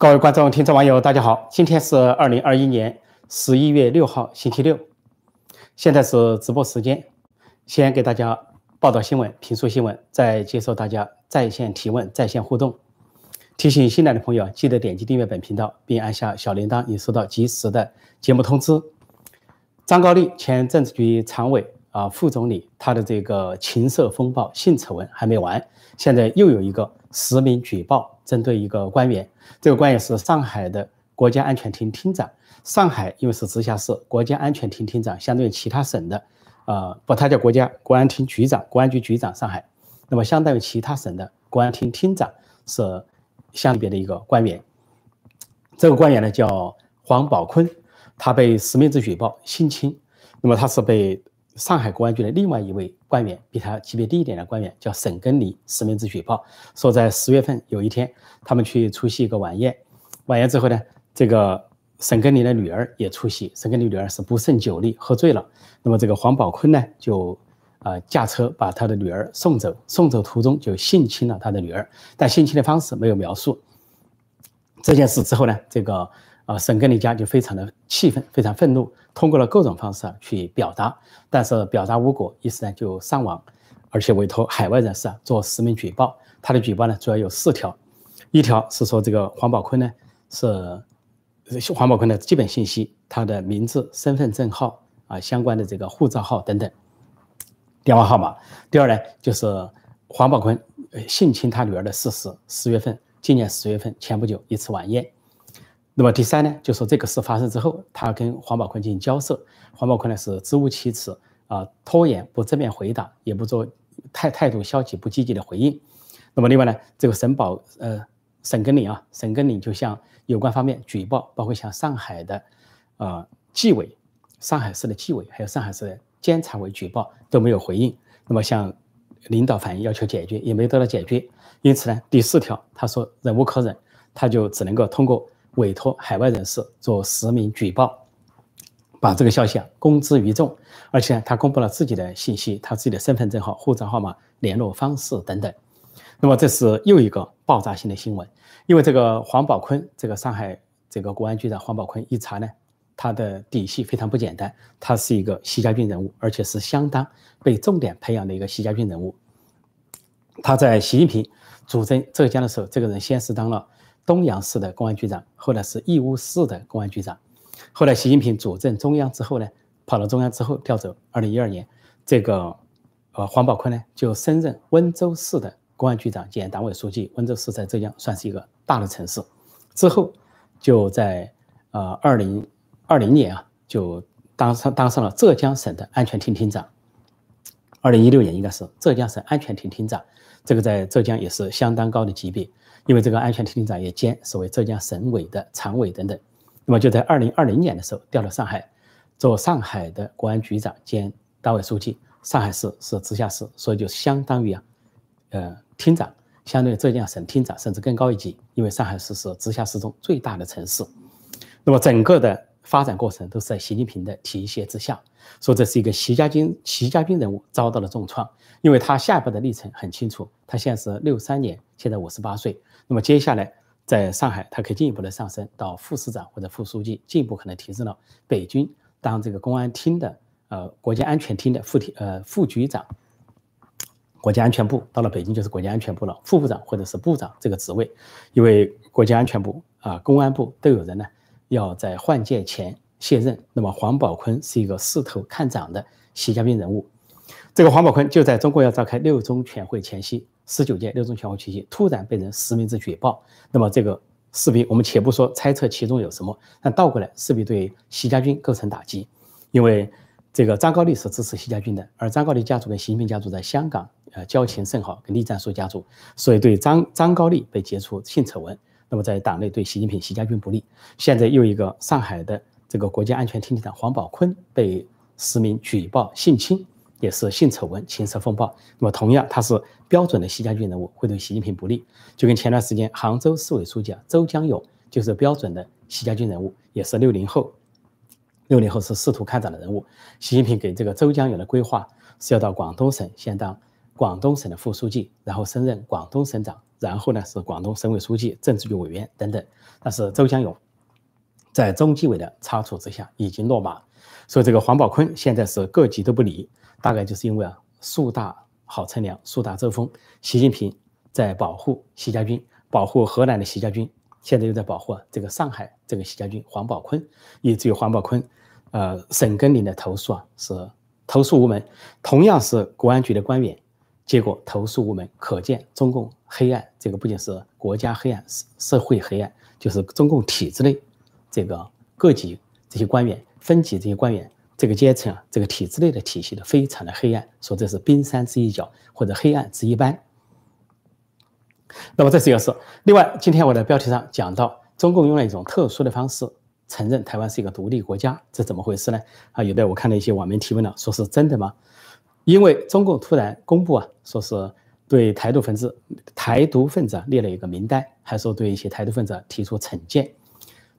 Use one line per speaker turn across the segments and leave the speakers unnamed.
各位观众、听众、网友，大家好！今天是二零二一年十一月六号，星期六。现在是直播时间，先给大家报道新闻、评述新闻，再接受大家在线提问、在线互动。提醒新来的朋友，记得点击订阅本频道，并按下小铃铛，以收到及时的节目通知。张高丽前政治局常委啊，副总理，他的这个情色风暴、性丑闻还没完，现在又有一个实名举报。针对一个官员，这个官员是上海的国家安全厅厅长。上海因为是直辖市，国家安全厅厅长相对于其他省的，呃，不，他叫国家国安厅局长，国安局局长。上海，那么相当于其他省的国安厅厅长是相别的一个官员。这个官员呢叫黄宝坤，他被实名制举报性侵，那么他是被。上海公安局的另外一位官员，比他级别低一点的官员叫沈根离，实名制举报说，在十月份有一天，他们去出席一个晚宴，晚宴之后呢，这个沈根离的女儿也出席，沈根离女儿是不胜酒力，喝醉了。那么这个黄宝坤呢，就啊驾车把他的女儿送走，送走途中就性侵了他的女儿，但性侵的方式没有描述。这件事之后呢，这个。啊，沈根离家就非常的气愤，非常愤怒，通过了各种方式啊去表达，但是表达无果，于是呢就上网，而且委托海外人士啊做实名举报。他的举报呢主要有四条，一条是说这个黄宝坤呢是黄宝坤的基本信息，他的名字、身份证号啊相关的这个护照号等等，电话号码。第二呢就是黄宝坤性侵他女儿的事实，十月份，今年十月份前不久一次晚宴。那么第三呢，就说这个事发生之后，他跟黄宝坤进行交涉，黄宝坤呢是支吾其词啊，拖延不正面回答，也不做态态度消极不积极的回应。那么另外呢，这个沈宝呃沈根林啊，沈根林就向有关方面举报，包括向上海的呃纪委、上海市的纪委，还有上海市的监察委举报都没有回应。那么向领导反映要求解决，也没得到解决。因此呢，第四条他说忍无可忍，他就只能够通过。委托海外人士做实名举报，把这个消息啊公之于众，而且他公布了自己的信息，他自己的身份证号、护照号码、联络方式等等。那么这是又一个爆炸性的新闻，因为这个黄宝坤，这个上海这个国安局长黄宝坤一查呢，他的底细非常不简单，他是一个习家军人物，而且是相当被重点培养的一个习家军人物。他在习近平主政浙江的时候，这个人先是当了。东阳市的公安局长，后来是义乌市的公安局长。后来习近平主政中央之后呢，跑到中央之后调走。二零一二年，这个呃黄宝坤呢就升任温州市的公安局长兼党委书记。温州市在浙江算是一个大的城市。之后就在呃二零二零年啊，就当上当上了浙江省的安全厅厅长。二零一六年应该是浙江省安全厅厅长，这个在浙江也是相当高的级别。因为这个安全厅厅长也兼所谓浙江省委的常委等等，那么就在二零二零年的时候调到上海，做上海的国安局长兼党委书记。上海市是直辖市，所以就相当于啊，呃，厅长，相当于浙江省厅长甚至更高一级。因为上海市是直辖市中最大的城市，那么整个的发展过程都是在习近平的提携之下。说这是一个习家军，习家军人物遭到了重创，因为他下一步的历程很清楚，他现在是六三年，现在五十八岁。那么接下来在上海，他可以进一步的上升到副市长或者副书记，进一步可能提升到北京当这个公安厅的呃国家安全厅的副厅呃副局长，国家安全部到了北京就是国家安全部了，副部长或者是部长这个职位，因为国家安全部啊公安部都有人呢要在换届前卸任，那么黄宝坤是一个势头看涨的习家军人物，这个黄宝坤就在中国要召开六中全会前夕。十九届六中全会前夕，突然被人实名制举报，那么这个势必我们且不说猜测其中有什么，但倒过来势必对习家军构成打击，因为这个张高丽是支持习家军的，而张高丽家族跟习近平家族在香港呃交情甚好，跟栗战书家族，所以对张张高丽被揭出性丑闻，那么在党内对习近平习家军不利。现在又一个上海的这个国家安全厅厅长黄宝坤被实名举报性侵。也是性丑闻、情色风暴。那么，同样他是标准的习家军人物，会对习近平不利。就跟前段时间杭州市委书记啊周江勇就是标准的习家军人物，也是六零后。六零后是仕途看涨的人物。习近平给这个周江勇的规划是要到广东省先当广东省的副书记，然后升任广东省长，然后呢是广东省委书记、政治局委员等等。但是周江勇在中纪委的查处之下已经落马，所以这个黄宝坤现在是各级都不理，大概就是因为啊树大好乘凉，树大招风，习近平在保护习家军，保护河南的习家军，现在又在保护这个上海这个习家军黄宝坤，以至于黄宝坤，呃，省更林的投诉啊是。投诉无门，同样是国安局的官员，结果投诉无门，可见中共黑暗。这个不仅是国家黑暗，社会黑暗，就是中共体制内这个各级这些官员、分级这些官员这个阶层啊，这个体制内的体系的非常的黑暗，说这是冰山之一角或者黑暗之一般。那么这是一个事。另外，今天我的标题上讲到，中共用了一种特殊的方式。承认台湾是一个独立国家，这怎么回事呢？啊，有的我看到一些网民提问了，说是真的吗？因为中共突然公布啊，说是对台独分子、台独分子列了一个名单，还说对一些台独分子提出惩戒，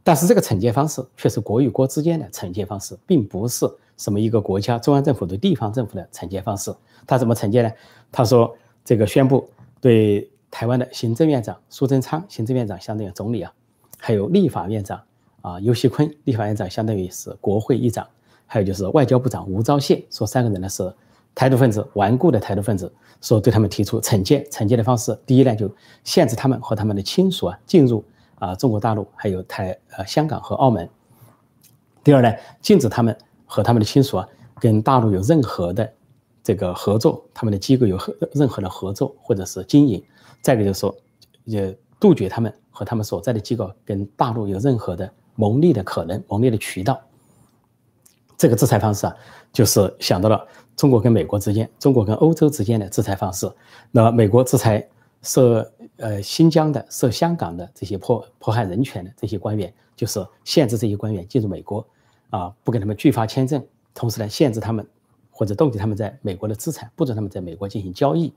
但是这个惩戒方式却是国与国之间的惩戒方式，并不是什么一个国家中央政府对地方政府的惩戒方式。他怎么惩戒呢？他说这个宣布对台湾的行政院长苏贞昌，行政院长相当于总理啊，还有立法院长。啊，尤锡坤立法院长相当于是国会议长，还有就是外交部长吴钊燮，说三个人呢是台独分子，顽固的台独分子，说对他们提出惩戒，惩戒的方式，第一呢就限制他们和他们的亲属啊进入啊中国大陆，还有台呃香港和澳门；第二呢，禁止他们和他们的亲属啊跟大陆有任何的这个合作，他们的机构有任何的合作或者是经营；再一个就是说，也杜绝他们和他们所在的机构跟大陆有任何的。牟利的可能，牟利的渠道，这个制裁方式啊，就是想到了中国跟美国之间，中国跟欧洲之间的制裁方式。那美国制裁涉呃新疆的、涉香港的这些迫迫害人权的这些官员，就是限制这些官员进入美国，啊，不给他们拒发签证，同时呢，限制他们或者冻结他们在美国的资产，不准他们在美国进行交易，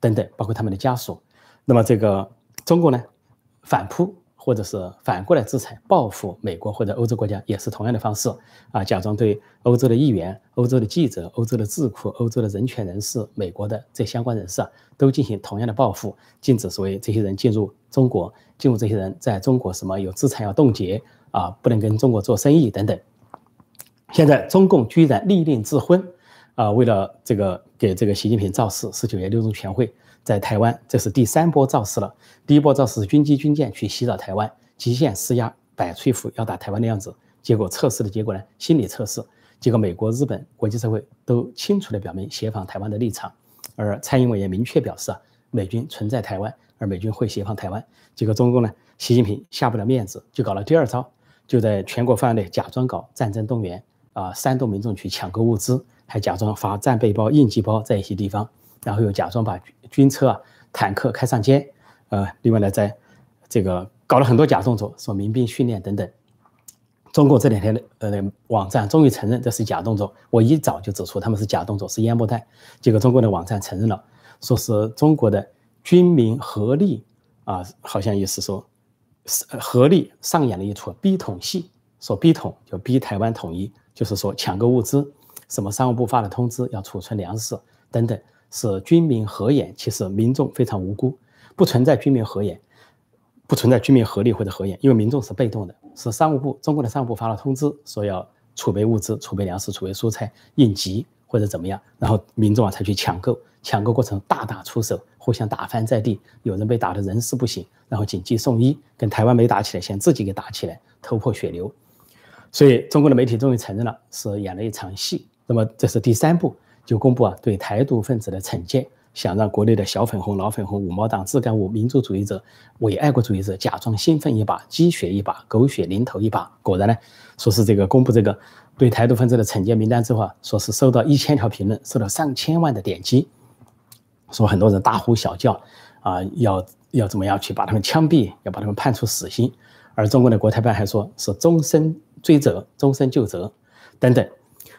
等等，包括他们的家属。那么这个中国呢，反扑。或者是反过来制裁报复美国或者欧洲国家，也是同样的方式啊，假装对欧洲的议员、欧洲的记者、欧洲的智库、欧洲的人权人士、美国的这相关人士啊，都进行同样的报复，禁止所谓这些人进入中国，进入这些人在中国什么有资产要冻结啊，不能跟中国做生意等等。现在中共居然立令智昏啊，为了这个给这个习近平造势，十九届六中全会。在台湾，这是第三波造势了。第一波造势是军机军舰去袭扰台湾，极限施压，摆出一副要打台湾的样子。结果测试的结果呢？心理测试。结果美国、日本、国际社会都清楚地表明协防台湾的立场，而蔡英文也明确表示啊，美军存在台湾，而美军会协防台湾。结果中共呢，习近平下不了面子，就搞了第二招，就在全国范围内假装搞战争动员啊，煽动民众去抢购物资，还假装发战备包、应急包在一些地方。然后又假装把军车啊、坦克开上街，呃，另外呢，在这个搞了很多假动作，说民兵训练等等。中共这两天的呃网站终于承认这是假动作，我一早就指出他们是假动作，是烟幕弹。结果中国的网站承认了，说是中国的军民合力啊，好像意思说，合力上演了一出逼统戏，说逼统就逼台湾统一，就是说抢购物资，什么商务部发的通知要储存粮食等等。是军民合演，其实民众非常无辜，不存在军民合演，不存在军民合力或者合演，因为民众是被动的，是商务部中国的商务部发了通知，说要储备物资、储备粮食、储备蔬菜应急或者怎么样，然后民众啊才去抢购，抢购过程大打出手，互相打翻在地，有人被打得人事不省，然后紧急送医，跟台湾没打起来，先自己给打起来，头破血流，所以中国的媒体终于承认了是演了一场戏，那么这是第三步。就公布啊，对台独分子的惩戒，想让国内的小粉红、老粉红、五毛党、自干五、民族主义者、伪爱国主义者假装兴奋一把、鸡血一把、狗血淋头一把。果然呢，说是这个公布这个对台独分子的惩戒名单之后啊，说是收到一千条评论，收到上千万的点击，说很多人大呼小叫啊，要要怎么样去把他们枪毙，要把他们判处死刑。而中国的国台办还说是终身追责、终身就责等等。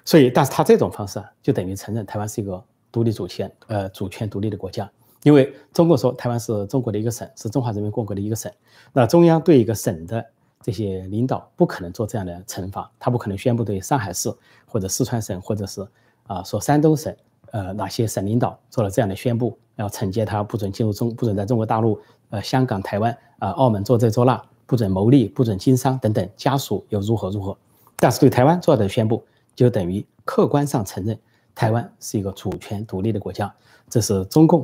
所以，但是他这种方式，就等于承认台湾是一个独立主权、呃主权独立的国家。因为中国说台湾是中国的一个省，是中华人民共和国的一个省。那中央对一个省的这些领导不可能做这样的惩罚，他不可能宣布对上海市或者四川省或者是啊说山东省呃哪些省领导做了这样的宣布，要惩戒他，不准进入中，不准在中国大陆、呃香港、台湾、啊澳门做这做那，不准牟利，不准经商等等，家属又如何如何？但是对台湾做的宣布，就等于客观上承认台湾是一个主权独立的国家，这是中共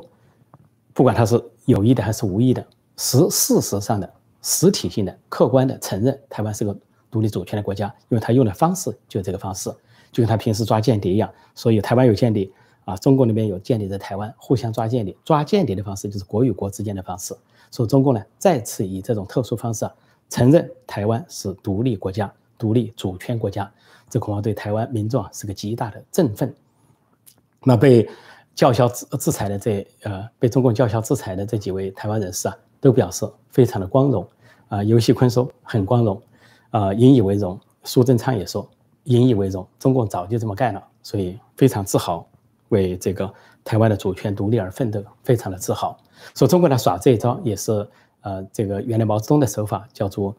不管他是有意的还是无意的，实事实上的实体性的客观的承认台湾是个独立主权的国家，因为他用的方式就是这个方式，就跟他平时抓间谍一样，所以台湾有间谍啊，中国那边有间谍在台湾互相抓间谍，抓间谍的方式就是国与国之间的方式，所以中共呢再次以这种特殊方式啊承认台湾是独立国家。独立主权国家，这恐怕对台湾民众啊是个极大的振奋。那被叫嚣制制裁的这呃被中共叫嚣制裁的这几位台湾人士啊，都表示非常的光荣啊。尤锡坤说很光荣啊，引以为荣。苏贞昌也说引以为荣，中共早就这么干了，所以非常自豪，为这个台湾的主权独立而奋斗，非常的自豪。说中国来耍这一招也是呃这个原来毛泽东的手法，叫做。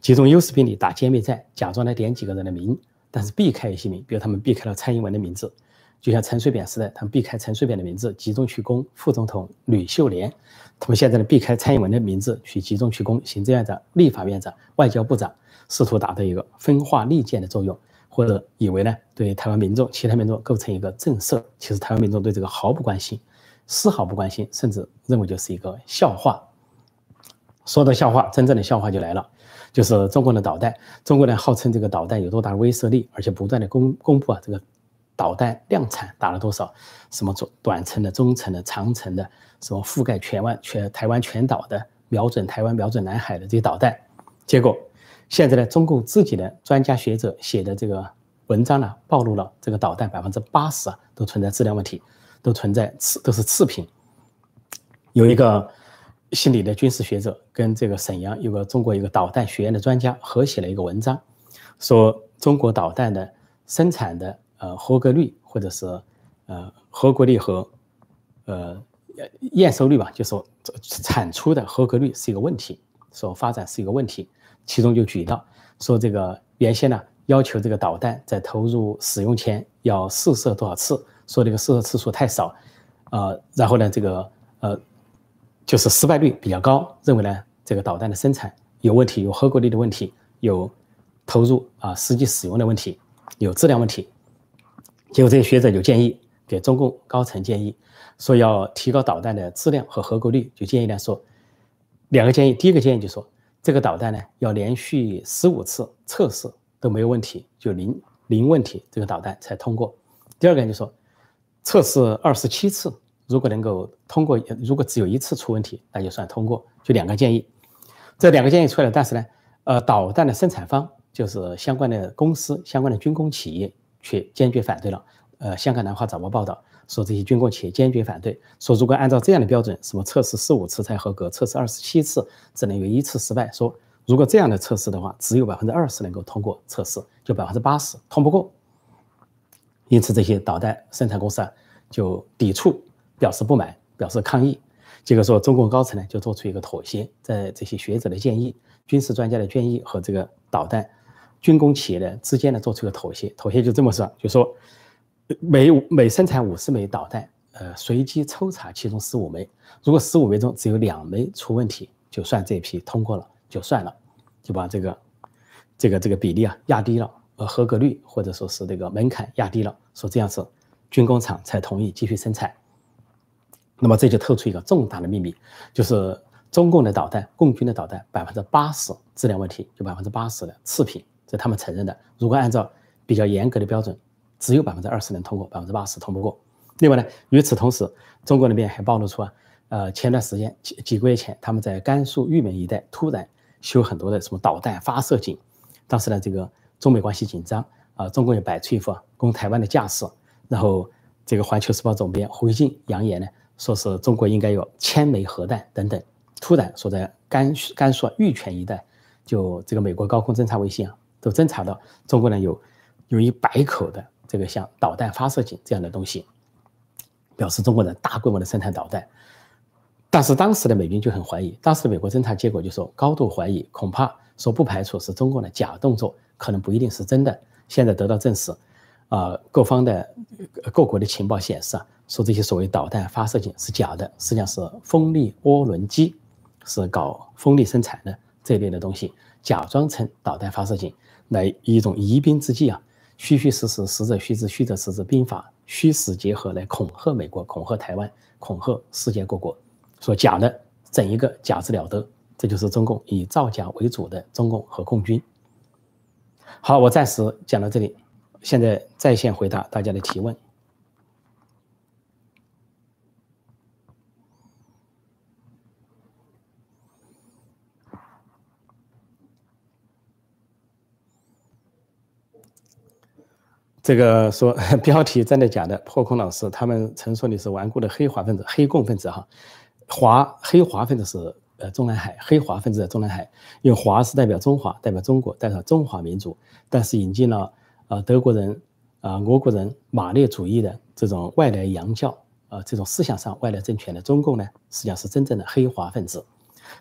集中优势兵力打歼灭战，假装来点几个人的名，但是避开一些名，比如他们避开了蔡英文的名字，就像陈水扁似的，他们避开陈水扁的名字，集中去攻副总统吕秀莲。他们现在呢，避开蔡英文的名字，去集中去攻行政院长、立法院长、外交部长，试图达到一个分化利剑的作用，或者以为呢，对台湾民众、其他民众构成一个震慑。其实台湾民众对这个毫不关心，丝毫不关心，甚至认为就是一个笑话。说到笑话，真正的笑话就来了。就是中国的导弹，中国呢号称这个导弹有多大威慑力，而且不断的公公布啊，这个导弹量产打了多少，什么短短程的、中程的、长程的，什么覆盖全湾全台湾全岛的，瞄准台湾、瞄准南海的这些导弹。结果现在呢，中共自己的专家学者写的这个文章呢，暴露了这个导弹百分之八十啊都存在质量问题，都存在次都是次品，有一个。心理的军事学者跟这个沈阳有个中国一个导弹学院的专家合写了一个文章，说中国导弹的生产的呃合格率或者是呃合格率和呃验收率吧，就说产出的合格率是一个问题，说发展是一个问题。其中就举到说这个原先呢要求这个导弹在投入使用前要试射多少次，说这个试射次数太少，呃，然后呢这个呃。就是失败率比较高，认为呢这个导弹的生产有问题，有合格率的问题，有投入啊实际使用的问题，有质量问题。结果这些学者就建议给中共高层建议，说要提高导弹的质量和合格率，就建议呢说两个建议，第一个建议就说这个导弹呢要连续十五次测试都没有问题，就零零问题，这个导弹才通过。第二个就说测试二十七次。如果能够通过，如果只有一次出问题，那就算通过。就两个建议，这两个建议出来，但是呢，呃，导弹的生产方就是相关的公司、相关的军工企业却坚决反对了。呃，香港南华早报报道说，这些军工企业坚决反对，说如果按照这样的标准，什么测试四五次才合格，测试二十七次只能有一次失败。说如果这样的测试的话，只有百分之二十能够通过测试，就百分之八十通不过。因此，这些导弹生产公司啊就抵触。表示不满，表示抗议，结果说中共高层呢就做出一个妥协，在这些学者的建议、军事专家的建议和这个导弹军工企业的之间呢做出一个妥协。妥协就这么说，就说每每生产五十枚导弹，呃，随机抽查其中十五枚，如果十五枚中只有两枚出问题，就算这批通过了，就算了，就把这个这个这个比例啊压低了，呃，合格率或者说是这个门槛压低了，说这样子军工厂才同意继续生产。那么这就透出一个重大的秘密，就是中共的导弹，共军的导弹百分之八十质量问题，就百分之八十的次品，这他们承认的。如果按照比较严格的标准，只有百分之二十能通过，百分之八十通不过。另外呢，与此同时，中国那边还暴露出啊，呃，前段时间几几个月前，他们在甘肃玉门一带突然修很多的什么导弹发射井，当时呢，这个中美关系紧张啊，中国也摆出一副攻台湾的架势，然后这个环球时报总编胡锡进扬言呢。说是中国应该有千枚核弹等等，突然说在甘甘肃玉泉一带，就这个美国高空侦察卫星啊，都侦察到中国呢有有一百口的这个像导弹发射井这样的东西，表示中国人大规模的生产导弹。但是当时的美军就很怀疑，当时的美国侦察结果就说高度怀疑，恐怕说不排除是中共的假动作，可能不一定是真的。现在得到证实，啊，各方的各国的情报显示啊，说这些所谓导弹发射井是假的，实际上是风力涡轮机是搞风力生产的这一类的东西，假装成导弹发射井，来以一种疑兵之计啊，虚虚实实，实则虚之，虚则实之，兵法虚实结合来恐吓美国，恐吓台湾，恐吓世界各国，说假的整一个假之了得，这就是中共以造假为主的中共和共军。好，我暂时讲到这里。现在在线回答大家的提问。这个说 标题真的假的？破空老师他们曾说你是顽固的黑华分子、黑共分子哈。华黑华分子是呃中南海，黑华分子在中南海，因为华是代表中华，代表中国，代表中华民族，但是引进了。啊，德国人，啊，俄国人，马列主义的这种外来洋教，啊，这种思想上外来政权的中共呢，实际上是真正的黑华分子。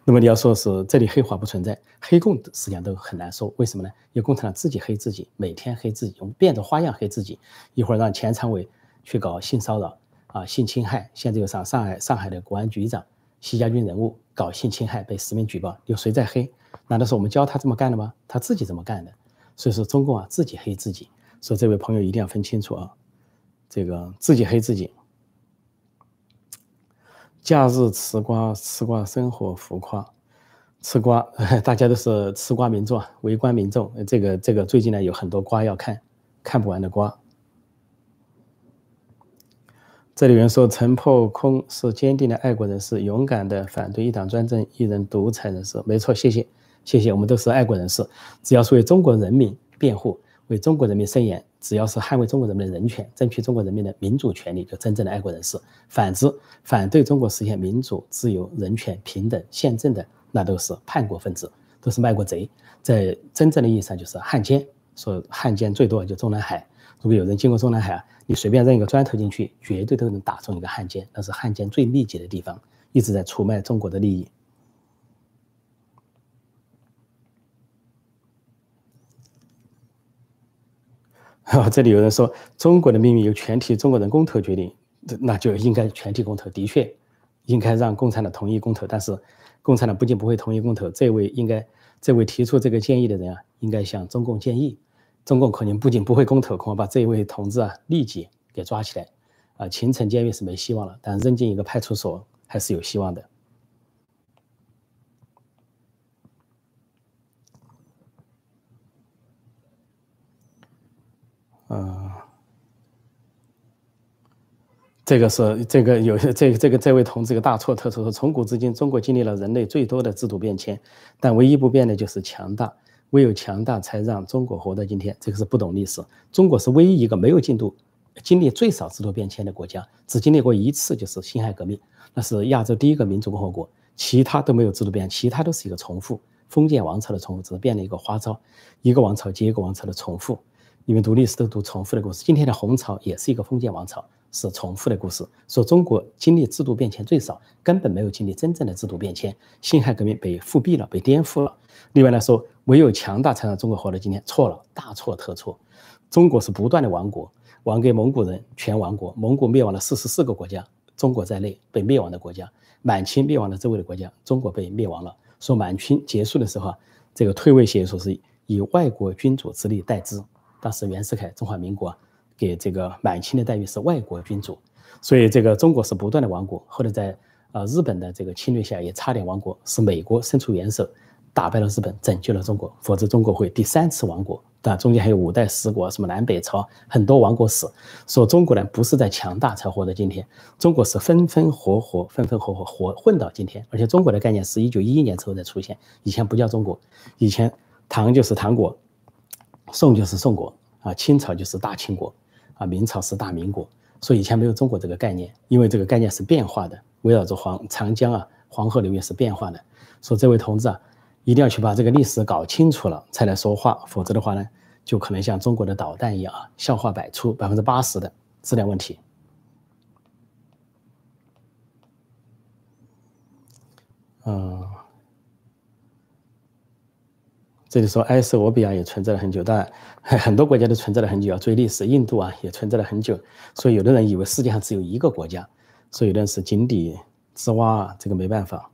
那么你要说是这里黑华不存在，黑共实际上都很难说。为什么呢？因为共产党自己黑自己，每天黑自己，用变着花样黑自己。一会儿让前常委去搞性骚扰，啊，性侵害。现在又上上海上海的国安局长习家军人物搞性侵害被实名举报，有谁在黑？难道是我们教他这么干的吗？他自己这么干的。所以说，中共啊自己黑自己，所以这位朋友一定要分清楚啊，这个自己黑自己。假日吃瓜，吃瓜生活浮夸，吃瓜，大家都是吃瓜民众啊，围观民众。这个这个最近呢有很多瓜要看，看不完的瓜。这里有人说陈破空是坚定的爱国人士，勇敢的反对一党专政、一人独裁人士。没错，谢谢。谢谢，我们都是爱国人士，只要是为中国人民辩护，为中国人民伸言，只要是捍卫中国人民的人权，争取中国人民的民主权利，就真正的爱国人士。反之，反对中国实现民主、自由、人权、平等、宪政的，那都是叛国分子，都是卖国贼，在真正的意义上就是汉奸。说汉奸最多就中南海，如果有人经过中南海啊，你随便扔一个砖头进去，绝对都能打中一个汉奸，那是汉奸最密集的地方，一直在出卖中国的利益。这里有人说，中国的命运由全体中国人公投决定，那就应该全体公投。的确，应该让共产党同意公投。但是，共产党不仅不会同意公投，这位应该，这位提出这个建议的人啊，应该向中共建议，中共可能不仅不会公投，恐怕把这位同志啊立即给抓起来，啊，秦城监狱是没希望了，但扔进一个派出所还是有希望的。嗯，这个是这个有这个这个这位同志个大错特错，说从古至今中国经历了人类最多的制度变迁，但唯一不变的就是强大，唯有强大才让中国活到今天。这个是不懂历史，中国是唯一一个没有进度、经历最少制度变迁的国家，只经历过一次，就是辛亥革命，那是亚洲第一个民主共和国，其他都没有制度变，其他都是一个重复，封建王朝的重复，只是变了一个花招，一个王朝接一个王朝的重复。你们读历史都读重复的故事。今天的红朝也是一个封建王朝，是重复的故事。说中国经历制度变迁最少，根本没有经历真正的制度变迁。辛亥革命被复辟了，被颠覆了。另外来说，唯有强大才让中国活到今天。错了，大错特错。中国是不断的亡国，亡给蒙古人，全亡国。蒙古灭亡了四十四个国家，中国在内被灭亡的国家。满清灭亡了周围的国家，中国被灭亡了。说满清结束的时候啊，这个退位协议说是以外国君主之力代之。当时袁世凯中华民国给这个满清的待遇是外国君主，所以这个中国是不断的亡国。后来在呃日本的这个侵略下也差点亡国，是美国伸出援手打败了日本，拯救了中国，否则中国会第三次亡国。但中间还有五代十国，什么南北朝很多亡国史。说中国呢不是在强大才活到今天，中国是分分合合、分分合合活混到今天。而且中国的概念是一九一一年之后才出现，以前不叫中国，以前唐就是唐国。宋就是宋国啊，清朝就是大清国啊，明朝是大明国，所以以前没有中国这个概念，因为这个概念是变化的，围绕着黄长江啊，黄河流域是变化的。说这位同志啊，一定要去把这个历史搞清楚了才来说话，否则的话呢，就可能像中国的导弹一样啊，笑话百出，百分之八十的质量问题。嗯。这里说埃塞俄比亚也存在了很久，但 很多国家都存在了很久啊，追历史，印度啊也存在了很久。所以有的人以为世界上只有一个国家，所以有的人是井底之蛙，这个没办法。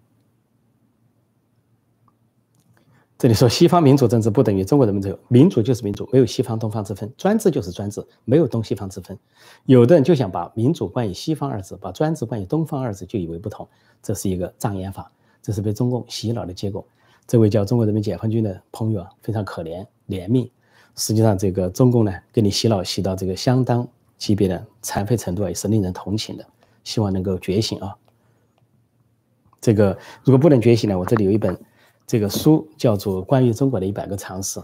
这里说西方民主政治不等于中国人民主，民主就是民主，没有西方东方之分；专制就是专制，没有东西方之分。有的人就想把民主冠以西方二字，把专制冠以东方二字，就以为不同，这是一个障眼法，这是被中共洗脑的结果。这位叫中国人民解放军的朋友啊，非常可怜怜悯。实际上，这个中共呢，给你洗脑洗到这个相当级别的残废程度啊，也是令人同情的。希望能够觉醒啊！这个如果不能觉醒呢，我这里有一本。这个书叫做《关于中国的一百个常识》，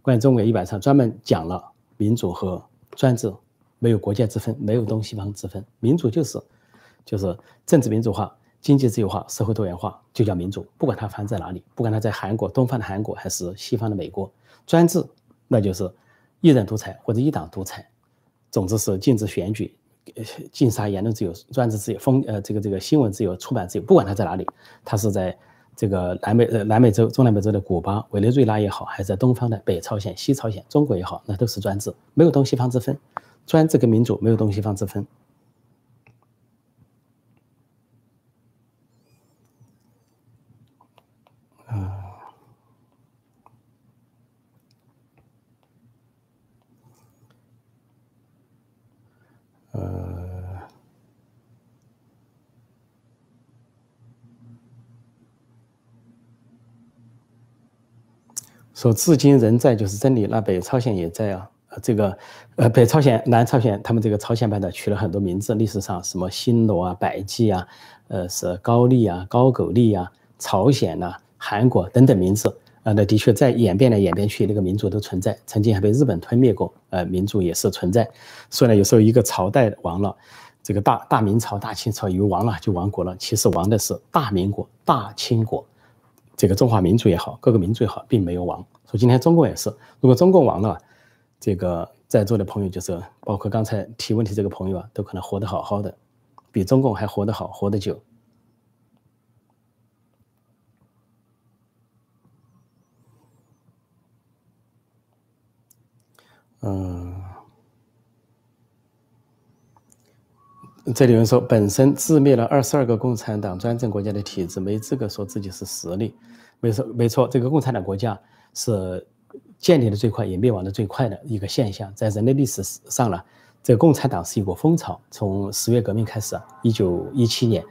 关于中国一百常识，专门讲了民主和专制，没有国界之分，没有东西方之分。民主就是，就是政治民主化、经济自由化、社会多元化，就叫民主。不管它发生在哪里，不管它在韩国、东方的韩国还是西方的美国，专制那就是一人独裁或者一党独裁。总之是禁止选举，禁杀言论自由、专制自由、封呃这个这个新闻自由、出版自由，不管它在哪里，它是在。这个南美呃南美洲中南美洲的古巴、委内瑞拉也好，还是在东方的北朝鲜、西朝鲜、中国也好，那都是专制，没有东西方之分。专制跟民主没有东西方之分。说至今仍在就是真理，那北朝鲜也在啊。这个呃，北朝鲜、南朝鲜，他们这个朝鲜半岛取了很多名字，历史上什么新罗啊、百济啊，呃，是高丽啊、高句丽啊、朝鲜呐、韩国等等名字啊。那的确在演变来演变去，那个民族都存在，曾经还被日本吞灭过，呃，民族也是存在。所以呢，有时候一个朝代亡了，这个大大明朝、大清朝以为亡了就亡国了，其实亡的是大明国、大清国。这个中华民族也好，各个民族也好，并没有亡。说今天中共也是，如果中共亡了，这个在座的朋友就是包括刚才提问题这个朋友啊，都可能活得好好的，比中共还活得好，活得久。嗯，这里有人说，本身自灭了二十二个共产党专政国家的体制，没资格说自己是实力。没错，没错，这个共产党国家是建立的最快，也灭亡的最快的一个现象。在人类历史上呢，这个共产党是一股风潮。从十月革命开始啊，一九一七年，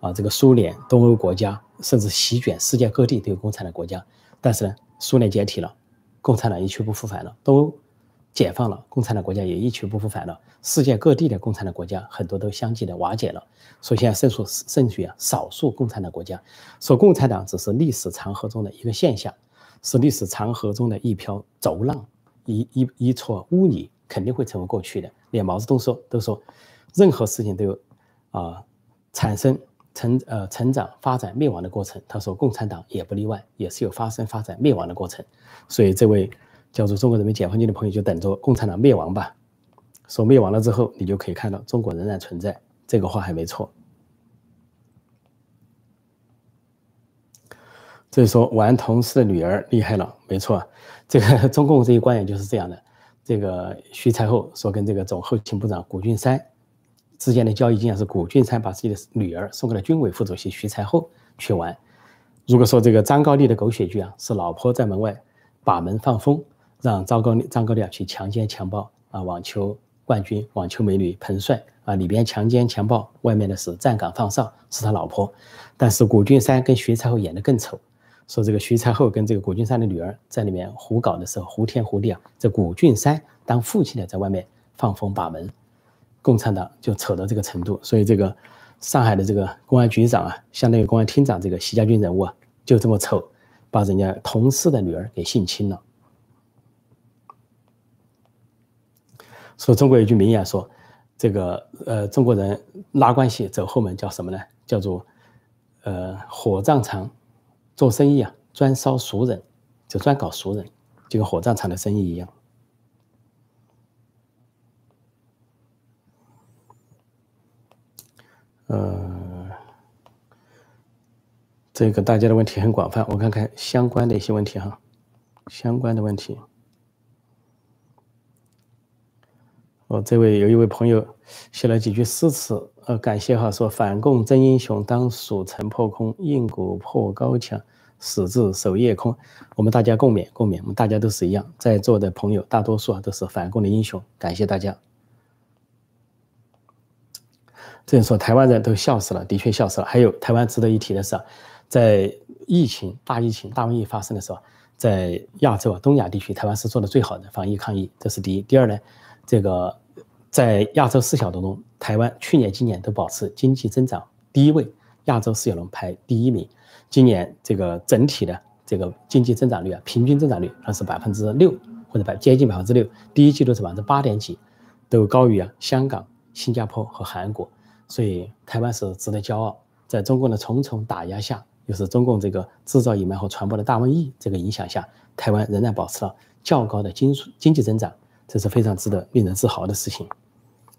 啊，这个苏联、东欧国家甚至席卷世界各地都有共产党国家。但是呢，苏联解体了，共产党一去不复返了。东欧解放了，共产党国家也一去不复返了。世界各地的共产党国家很多都相继的瓦解了。所以现在剩数剩余啊，少数共产党国家，说共产党只是历史长河中的一个现象，是历史长河中的一瓢浊浪，一一一撮污泥，肯定会成为过去的。连毛泽东说都说，任何事情都有啊产生成呃成长发展灭亡的过程。他说共产党也不例外，也是有发生发展灭亡的过程。所以这位叫做中国人民解放军的朋友就等着共产党灭亡吧。说灭亡了之后，你就可以看到中国仍然存在。这个话还没错。这是说玩同事的女儿厉害了，没错。这个中共这一官员就是这样的。这个徐才厚说跟这个总后勤部长谷俊山之间的交易，竟然是谷俊山把自己的女儿送给了军委副主席徐才厚去玩。如果说这个张高丽的狗血剧啊，是老婆在门外把门放风，让张高张高丽啊去强奸强暴啊网球冠军网球美女彭帅。啊，里边强奸强暴，外面的是站岗放哨，是他老婆。但是谷俊山跟徐才厚演的更丑，说这个徐才厚跟这个古俊山的女儿在里面胡搞的时候，胡天胡地啊。这古俊山当父亲的在外面放风把门，共产党就扯到这个程度。所以这个上海的这个公安局长啊，相当于公安厅长这个习家军人物啊，就这么丑，把人家同事的女儿给性侵了。说中国有句名言说。这个呃，中国人拉关系走后门叫什么呢？叫做呃火葬场做生意啊，专烧熟人，就专搞熟人，就跟火葬场的生意一样。呃，这个大家的问题很广泛，我看看相关的一些问题哈。相关的问题。哦，这位有一位朋友写了几句诗词，呃，感谢哈，说反共真英雄，当蜀城破空，硬骨破高墙，死字守夜空。我们大家共勉，共勉。我们大家都是一样，在座的朋友大多数啊都是反共的英雄，感谢大家。这样说，台湾人都笑死了，的确笑死了。还有台湾值得一提的是，在疫情大疫情大瘟疫发生的时候，在亚洲啊东亚地区，台湾是做的最好的防疫抗疫，这是第一。第二呢？这个在亚洲四小龙中，台湾去年、今年都保持经济增长第一位，亚洲四小龙排第一名。今年这个整体的这个经济增长率啊，平均增长率那是百分之六或者百接近百分之六，第一季度是百分之八点几，都高于啊香港、新加坡和韩国，所以台湾是值得骄傲。在中共的重重打压下，又是中共这个制造、隐瞒和传播的大瘟疫这个影响下，台湾仍然保持了较高的经经济增长。这是非常值得令人自豪的事情，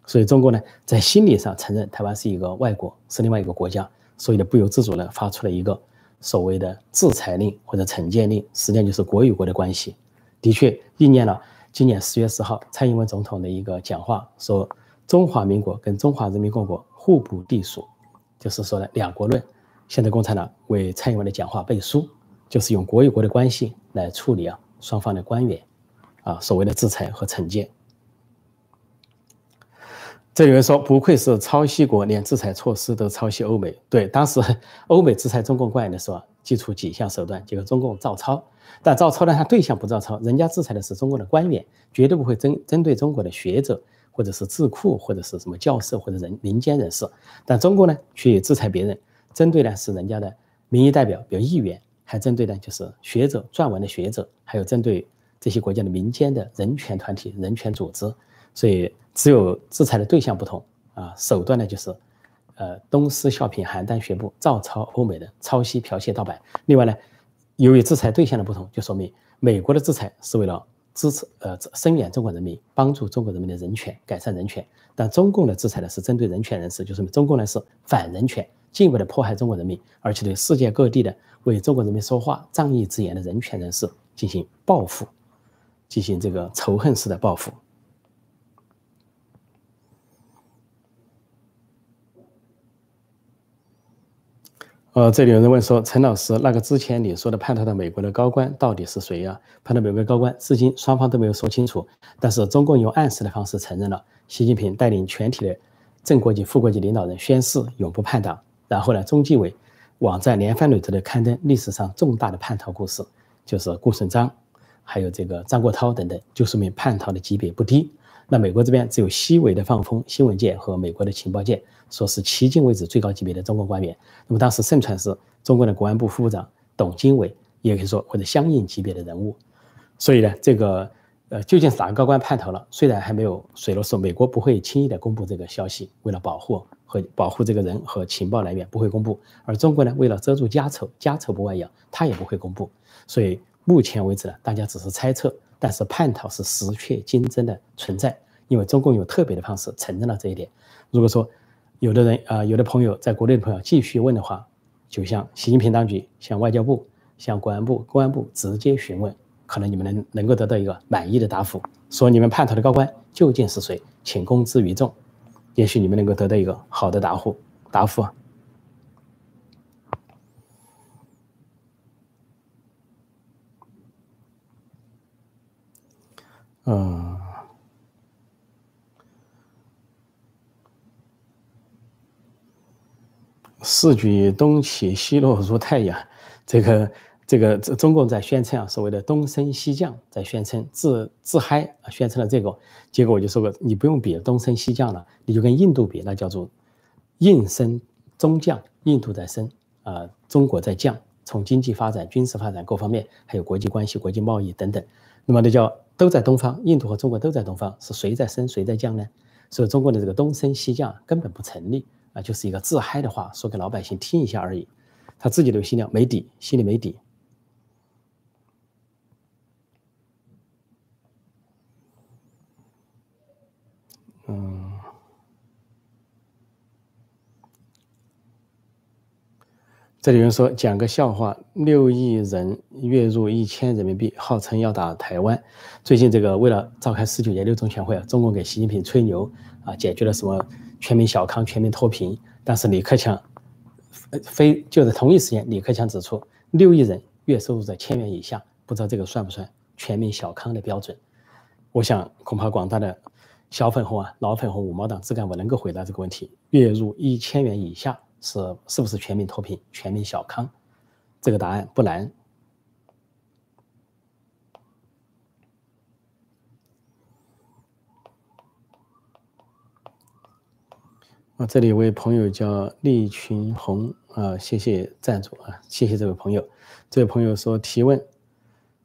所以中国呢，在心理上承认台湾是一个外国，是另外一个国家，所以呢，不由自主呢发出了一个所谓的制裁令或者惩戒令，实际上就是国与国的关系。的确，应验了今年十月十号蔡英文总统的一个讲话，说中华民国跟中华人民共和国互补隶属，就是说呢，两国论。现在共产党为蔡英文的讲话背书，就是用国与国的关系来处理啊双方的官员。啊，所谓的制裁和惩戒，这有人说不愧是抄袭国，连制裁措施都抄袭欧美。对，当时欧美制裁中共官员的时候，祭出几项手段，结果中共照抄。但照抄呢，他对象不照抄，人家制裁的是中国的官员，绝对不会针针对中国的学者，或者是智库，或者是什么教授或者人民间人士。但中国呢，去制裁别人，针对的是人家的民意代表，比如议员，还针对的就是学者、撰文的学者，还有针对。这些国家的民间的人权团体、人权组织，所以只有制裁的对象不同啊，手段呢就是，呃，东施效颦、邯郸学步、照抄欧美的抄袭、剽窃、盗版。另外呢，由于制裁对象的不同，就说明美国的制裁是为了支持呃声援中国人民，帮助中国人民的人权，改善人权；但中共的制裁呢是针对人权人士，就说明中共呢是反人权，进一步的迫害中国人民，而且对世界各地的为中国人民说话、仗义执言的人权人士进行报复。进行这个仇恨式的报复。呃，这里有人问说，陈老师，那个之前你说的叛逃到美国的高官到底是谁呀？叛逃美国高官，至今双方都没有说清楚。但是中共用暗示的方式承认了，习近平带领全体的正国级、副国级领导人宣誓永不叛党。然后呢，中纪委网站连番累次的刊登历史上重大的叛逃故事，就是顾顺章。还有这个张国焘等等，就说明叛逃的级别不低。那美国这边只有西维的放风新闻界和美国的情报界，说是迄今为止最高级别的中国官员。那么当时盛传是中国的国安部副部长董经纬，也可以说或者相应级别的人物。所以呢，这个呃究竟是哪个高官叛逃了？虽然还没有水落石出，美国不会轻易的公布这个消息，为了保护和保护这个人和情报来源不会公布。而中国呢，为了遮住家丑，家丑不外扬，他也不会公布。所以。目前为止呢，大家只是猜测，但是叛逃是实确经真的存在，因为中共有特别的方式承认了这一点。如果说有的人啊，有的朋友在国内的朋友继续问的话，就向习近平当局、向外交部、向国安部、公安部直接询问，可能你们能能够得到一个满意的答复，说你们叛逃的高官究竟是谁，请公之于众，也许你们能够得到一个好的答复答复啊。嗯，四举东起西落如太阳，这个这个中共在宣称啊，所谓的东升西降，在宣称自自嗨啊，宣称了这个，结果我就说过，你不用比东升西降了，你就跟印度比，那叫做印升中降，印度在升啊，中国在降，从经济发展、军事发展各方面，还有国际关系、国际贸易等等，那么那叫。都在东方，印度和中国都在东方，是谁在升谁在降呢？所以中国的这个东升西降根本不成立啊，就是一个自嗨的话，说给老百姓听一下而已，他自己都心里没底，心里没底。这里有人说讲个笑话：六亿人月入一千人民币，号称要打台湾。最近这个为了召开十九届六中全会啊，中共给习近平吹牛啊，解决了什么全民小康、全民脱贫。但是李克强非就在同一时间，李克强指出，六亿人月收入在千元以下，不知道这个算不算全民小康的标准？我想恐怕广大的小粉红啊、老粉红、五毛党、自干部能够回答这个问题：月入一千元以下。是是不是全民脱贫、全民小康？这个答案不难。啊，这里有位朋友叫利群红啊，谢谢赞助啊，谢谢这位朋友。这位朋友说提问：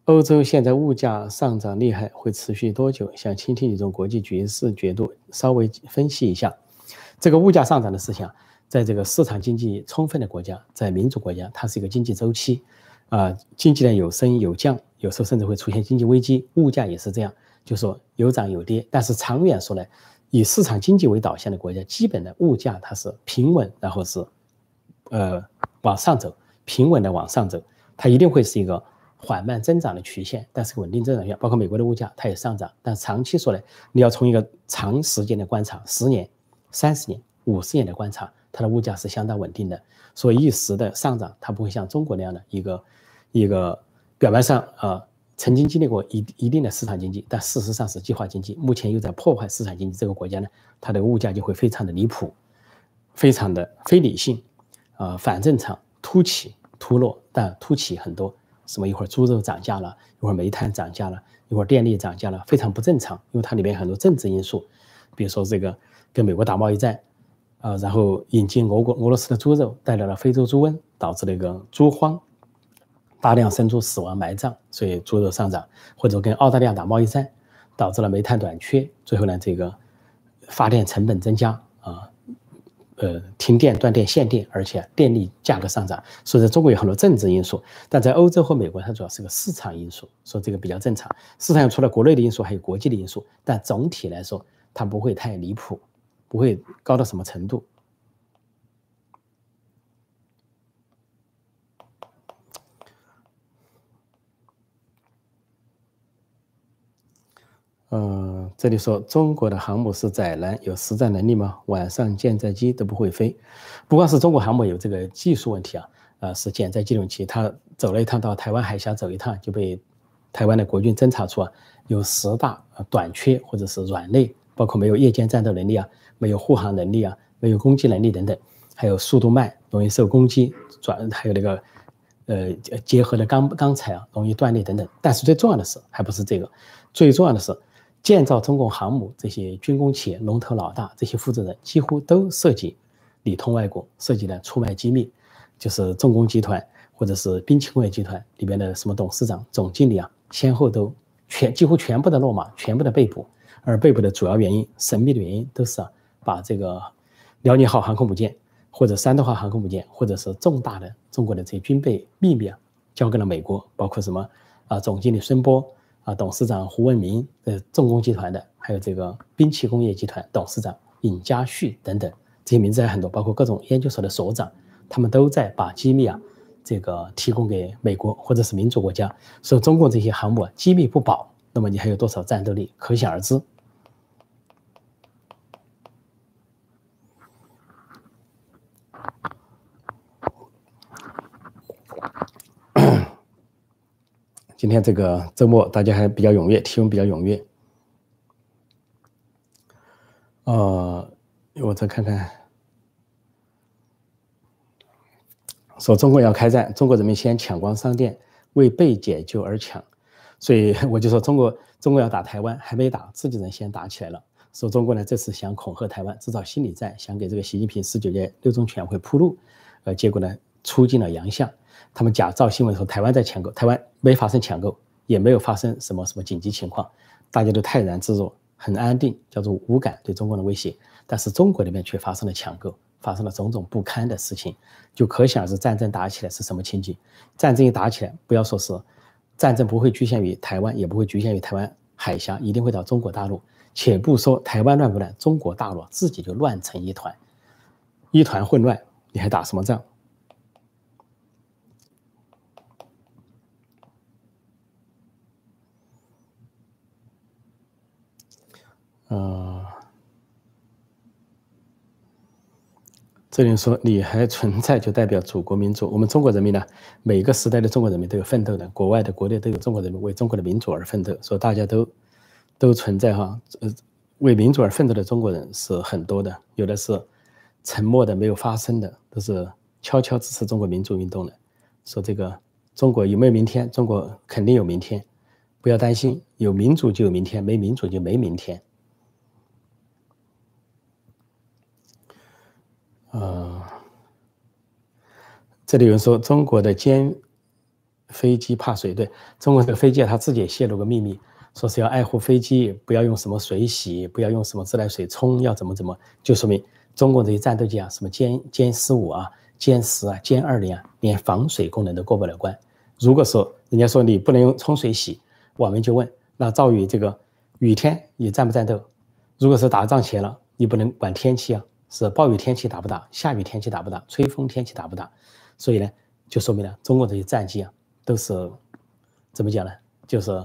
欧洲现在物价上涨厉害，会持续多久？想倾听你从国际局势角度稍微分析一下这个物价上涨的事情。在这个市场经济充分的国家，在民主国家，它是一个经济周期，啊，经济呢有升有降，有时候甚至会出现经济危机，物价也是这样，就说有涨有跌。但是长远说呢，以市场经济为导向的国家，基本的物价它是平稳，然后是，呃，往上走，平稳的往上走，它一定会是一个缓慢增长的曲线，但是稳定增长线。包括美国的物价，它也上涨，但长期说呢，你要从一个长时间的观察，十年、三十年、五十年的观察。它的物价是相当稳定的，所以一时的上涨，它不会像中国那样的一个一个表面上啊曾经经历过一一定的市场经济，但事实上是计划经济，目前又在破坏市场经济。这个国家呢，它的物价就会非常的离谱，非常的非理性，啊反正常，突起突落，但突起很多，什么一会儿猪肉涨价了，一会儿煤炭涨价了，一会儿电力涨价了，非常不正常，因为它里面很多政治因素，比如说这个跟美国打贸易战。啊，然后引进俄国俄罗斯的猪肉，带来了非洲猪瘟，导致了一个猪荒，大量生猪死亡埋葬，所以猪肉上涨，或者跟澳大利亚打贸易战，导致了煤炭短缺，最后呢，这个发电成本增加啊，呃，停电、断电、限电，而且电力价格上涨，所以在中国有很多政治因素，但在欧洲和美国，它主要是个市场因素，说这个比较正常。市场除了国内的因素，还有国际的因素，但总体来说，它不会太离谱。不会高到什么程度？嗯，这里说中国的航母是载人，有实战能力吗？晚上舰载机都不会飞，不光是中国航母有这个技术问题啊，呃，是舰载机动器，它走了一趟到台湾海峡走一趟，就被台湾的国军侦察出啊有十大短缺或者是软肋，包括没有夜间战斗能力啊。没有护航能力啊，没有攻击能力等等，还有速度慢，容易受攻击，转还有那个，呃，结合的钢钢材啊，容易断裂等等。但是最重要的是，还不是这个，最重要的是，建造中共航母这些军工企业龙头老大，这些负责人几乎都涉及里通外国，涉及了出卖机密，就是重工集团或者是兵器工业集团里边的什么董事长、总经理啊，先后都全几乎全部的落马，全部的被捕，而被捕的主要原因、神秘的原因都是啊。把这个辽宁号航空母舰，或者山东号航空母舰，或者是重大的中国的这些军备秘密啊，交给了美国，包括什么啊，总经理孙波啊，董事长胡文明的重工集团的，还有这个兵器工业集团董事长尹家旭等等，这些名字还很多，包括各种研究所的所长，他们都在把机密啊，这个提供给美国或者是民主国家，说中共这些航母啊机密不保，那么你还有多少战斗力，可想而知。今天这个周末，大家还比较踊跃，提问比较踊跃。呃，我再看看，说中国要开战，中国人民先抢光商店，为被解救而抢，所以 我就说中国中国要打台湾，还没打，自己人先打起来了。说中国呢，这次想恐吓台湾，制造心理战，想给这个习近平十九届六中全会铺路，呃，结果呢，出尽了洋相。他们假造新闻说台湾在抢购，台湾没发生抢购，也没有发生什么什么紧急情况，大家都泰然自若，很安定，叫做无感对中国的威胁。但是中国那边却发生了抢购，发生了种种不堪的事情，就可想而知战争打起来是什么情景。战争一打起来，不要说是战争不会局限于台湾，也不会局限于台湾海峡，一定会到中国大陆。且不说台湾乱不乱，中国大陆自己就乱成一团，一团混乱，你还打什么仗？嗯，这里说你还存在，就代表祖国民主。我们中国人民呢，每个时代的中国人民都有奋斗的，国外的、国内都有中国人民为中国的民主而奋斗，说大家都都存在哈。呃，为民主而奋斗的中国人是很多的，有的是沉默的、没有发声的，都是悄悄支持中国民主运动的。说这个中国有没有明天？中国肯定有明天，不要担心，有民主就有明天，没民主就没明天。呃，这里有人说中国的歼飞机怕水，对中国这个飞机啊，他自己也泄露个秘密，说是要爱护飞机，不要用什么水洗，不要用什么自来水冲，要怎么怎么，就说明中国这些战斗机啊，什么歼歼十五啊、歼十啊、歼二零啊，连防水功能都过不了关。如果说人家说你不能用冲水洗，我们就问，那赵宇这个雨天你战不战斗？如果是打仗前了，你不能管天气啊。是暴雨天气打不打，下雨天气打不打，吹风天气打不打？所以呢，就说明了中国这些战机啊，都是怎么讲呢？就是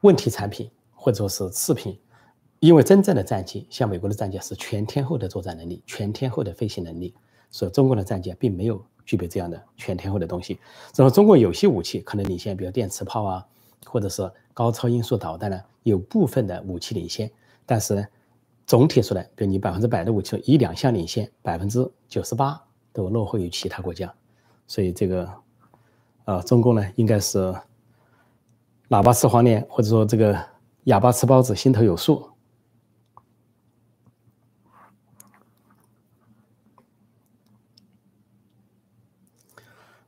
问题产品或者说是次品。因为真正的战机，像美国的战机是全天候的作战能力，全天候的飞行能力。所以中国的战机并没有具备这样的全天候的东西。然后中国有些武器可能领先，比如电磁炮啊，或者是高超音速导弹呢，有部分的武器领先，但是呢。总体说来，比如你百分之百的武器一两项领先，百分之九十八都落后于其他国家，所以这个，呃，中共呢应该是喇叭吃黄连，或者说这个哑巴吃包子，心头有数。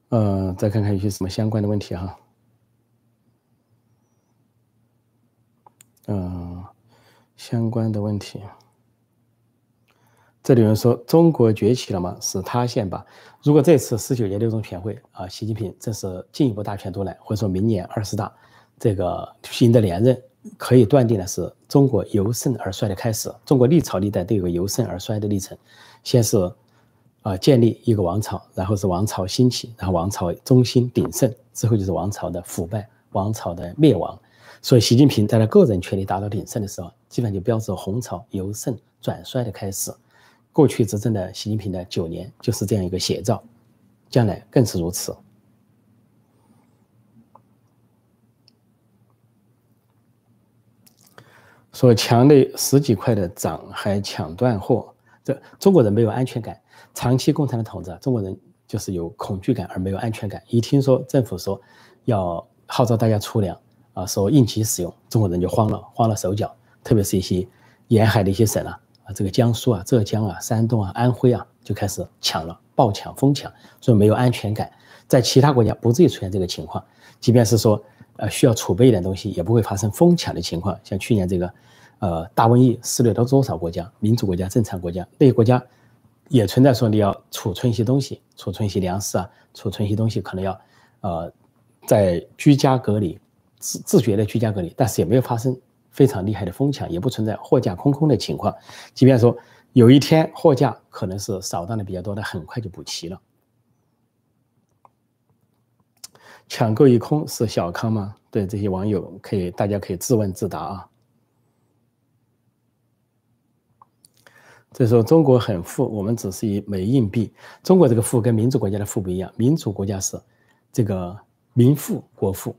呃，再看看有些什么相关的问题哈，相关的问题，这里有人说中国崛起了吗？是塌陷吧？如果这次十九届六中全会啊，习近平这是进一步大权独揽，或者说明年二十大这个赢得连任，可以断定的是中国由盛而衰的开始。中国历朝历代都有个由盛而衰的历程，先是啊建立一个王朝，然后是王朝兴起，然后王朝中兴鼎盛，之后就是王朝的腐败，王朝的灭亡。所以，习近平在他个人权力达到鼎盛的时候，基本上就标志着红潮由盛转衰的开始。过去执政的习近平的九年就是这样一个写照，将来更是如此。说墙内十几块的涨还抢断货，这中国人没有安全感。长期共产的统治，中国人就是有恐惧感而没有安全感。一听说政府说要号召大家出粮。啊，说应急使用，中国人就慌了，慌了手脚。特别是一些沿海的一些省啊，啊，这个江苏啊、浙江啊、山东啊、安徽啊，就开始抢了，暴抢、疯抢，所以没有安全感。在其他国家不至于出现这个情况，即便是说，呃，需要储备一点东西，也不会发生疯抢的情况。像去年这个，呃，大瘟疫肆虐到多少国家？民主国家、正常国家，那些国家也存在说你要储存一些东西，储存一些粮食啊，储存一些东西，可能要，呃，在居家隔离。自自觉的居家隔离，但是也没有发生非常厉害的疯抢，也不存在货架空空的情况。即便说有一天货架可能是扫荡的比较多的，很快就补齐了。抢购一空是小康吗？对这些网友可以，大家可以自问自答啊。这时候中国很富，我们只是一枚硬币。中国这个富跟民主国家的富不一样，民主国家是这个民富国富。